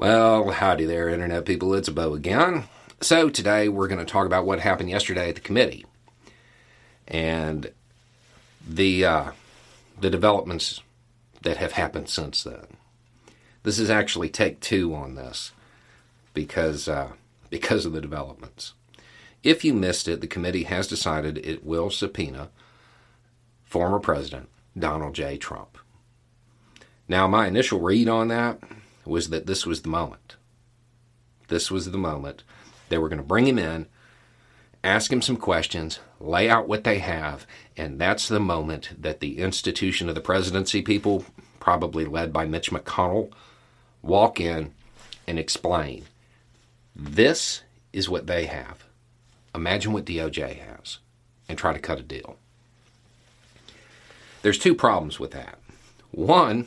Well, howdy there, Internet people. It's Beau again. So, today we're going to talk about what happened yesterday at the committee and the, uh, the developments that have happened since then. This is actually take two on this because, uh, because of the developments. If you missed it, the committee has decided it will subpoena former President Donald J. Trump. Now, my initial read on that was that this was the moment. This was the moment. They were going to bring him in, ask him some questions, lay out what they have, and that's the moment that the institution of the presidency people, probably led by Mitch McConnell, walk in and explain this is what they have. Imagine what DOJ has and try to cut a deal. There's two problems with that. One,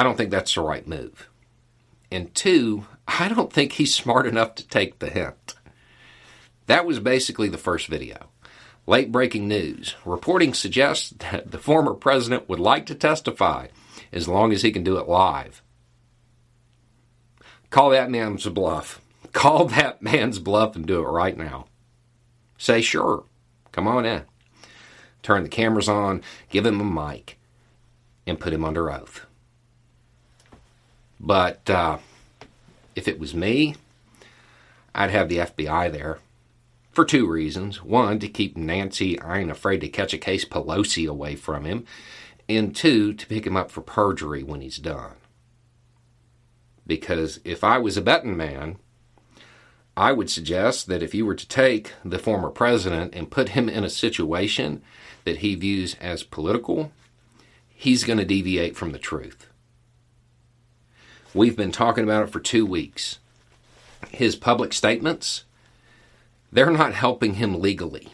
I don't think that's the right move. And two, I don't think he's smart enough to take the hint. That was basically the first video. Late breaking news. Reporting suggests that the former president would like to testify as long as he can do it live. Call that man's bluff. Call that man's bluff and do it right now. Say, sure, come on in. Turn the cameras on, give him a mic, and put him under oath. But uh, if it was me, I'd have the FBI there for two reasons. One, to keep Nancy, I ain't afraid to catch a case Pelosi away from him. And two, to pick him up for perjury when he's done. Because if I was a betting man, I would suggest that if you were to take the former president and put him in a situation that he views as political, he's going to deviate from the truth. We've been talking about it for two weeks. His public statements, they're not helping him legally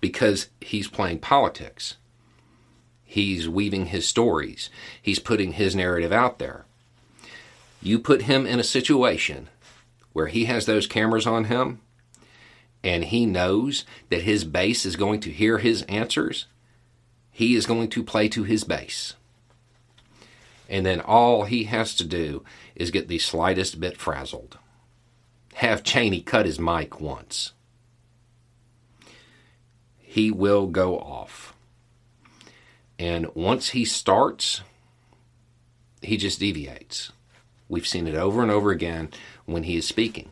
because he's playing politics. He's weaving his stories, he's putting his narrative out there. You put him in a situation where he has those cameras on him and he knows that his base is going to hear his answers, he is going to play to his base. And then all he has to do is get the slightest bit frazzled. Have Cheney cut his mic once. He will go off. And once he starts, he just deviates. We've seen it over and over again when he is speaking.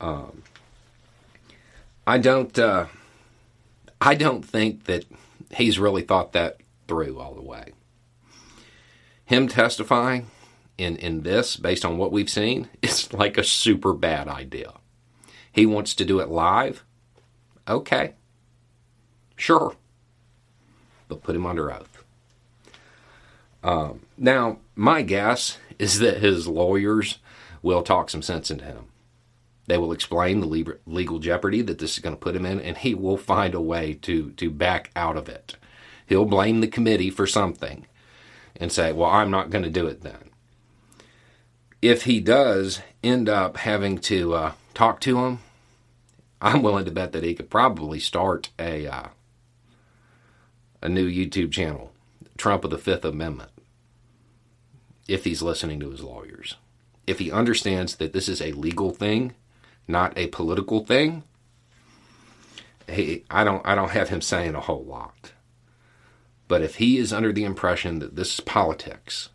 Um, I don't. Uh, I don't think that he's really thought that through all the way. Him testifying in in this, based on what we've seen, is like a super bad idea. He wants to do it live. Okay, sure, but put him under oath. Um, now, my guess is that his lawyers will talk some sense into him. They will explain the legal jeopardy that this is going to put him in, and he will find a way to, to back out of it. He'll blame the committee for something and say, Well, I'm not going to do it then. If he does end up having to uh, talk to him, I'm willing to bet that he could probably start a, uh, a new YouTube channel, Trump of the Fifth Amendment if he's listening to his lawyers. If he understands that this is a legal thing, not a political thing, he, I don't I don't have him saying a whole lot. But if he is under the impression that this is politics,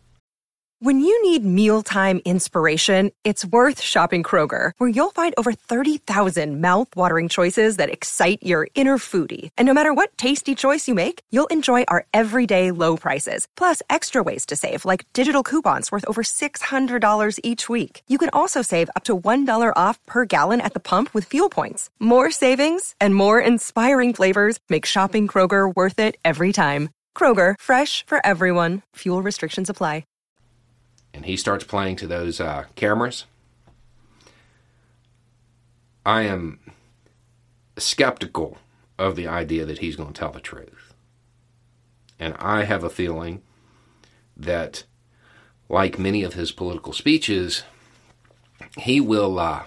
when you need mealtime inspiration, it's worth shopping Kroger, where you'll find over 30,000 mouthwatering choices that excite your inner foodie. And no matter what tasty choice you make, you'll enjoy our everyday low prices, plus extra ways to save, like digital coupons worth over $600 each week. You can also save up to $1 off per gallon at the pump with fuel points. More savings and more inspiring flavors make shopping Kroger worth it every time. Kroger, fresh for everyone. Fuel restrictions apply and he starts playing to those uh, cameras, I am skeptical of the idea that he's going to tell the truth. And I have a feeling that, like many of his political speeches, he will uh,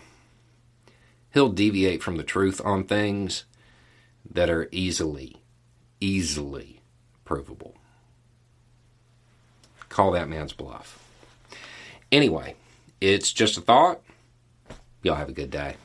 he'll deviate from the truth on things that are easily, easily provable call that man's bluff. Anyway, it's just a thought. Y'all have a good day.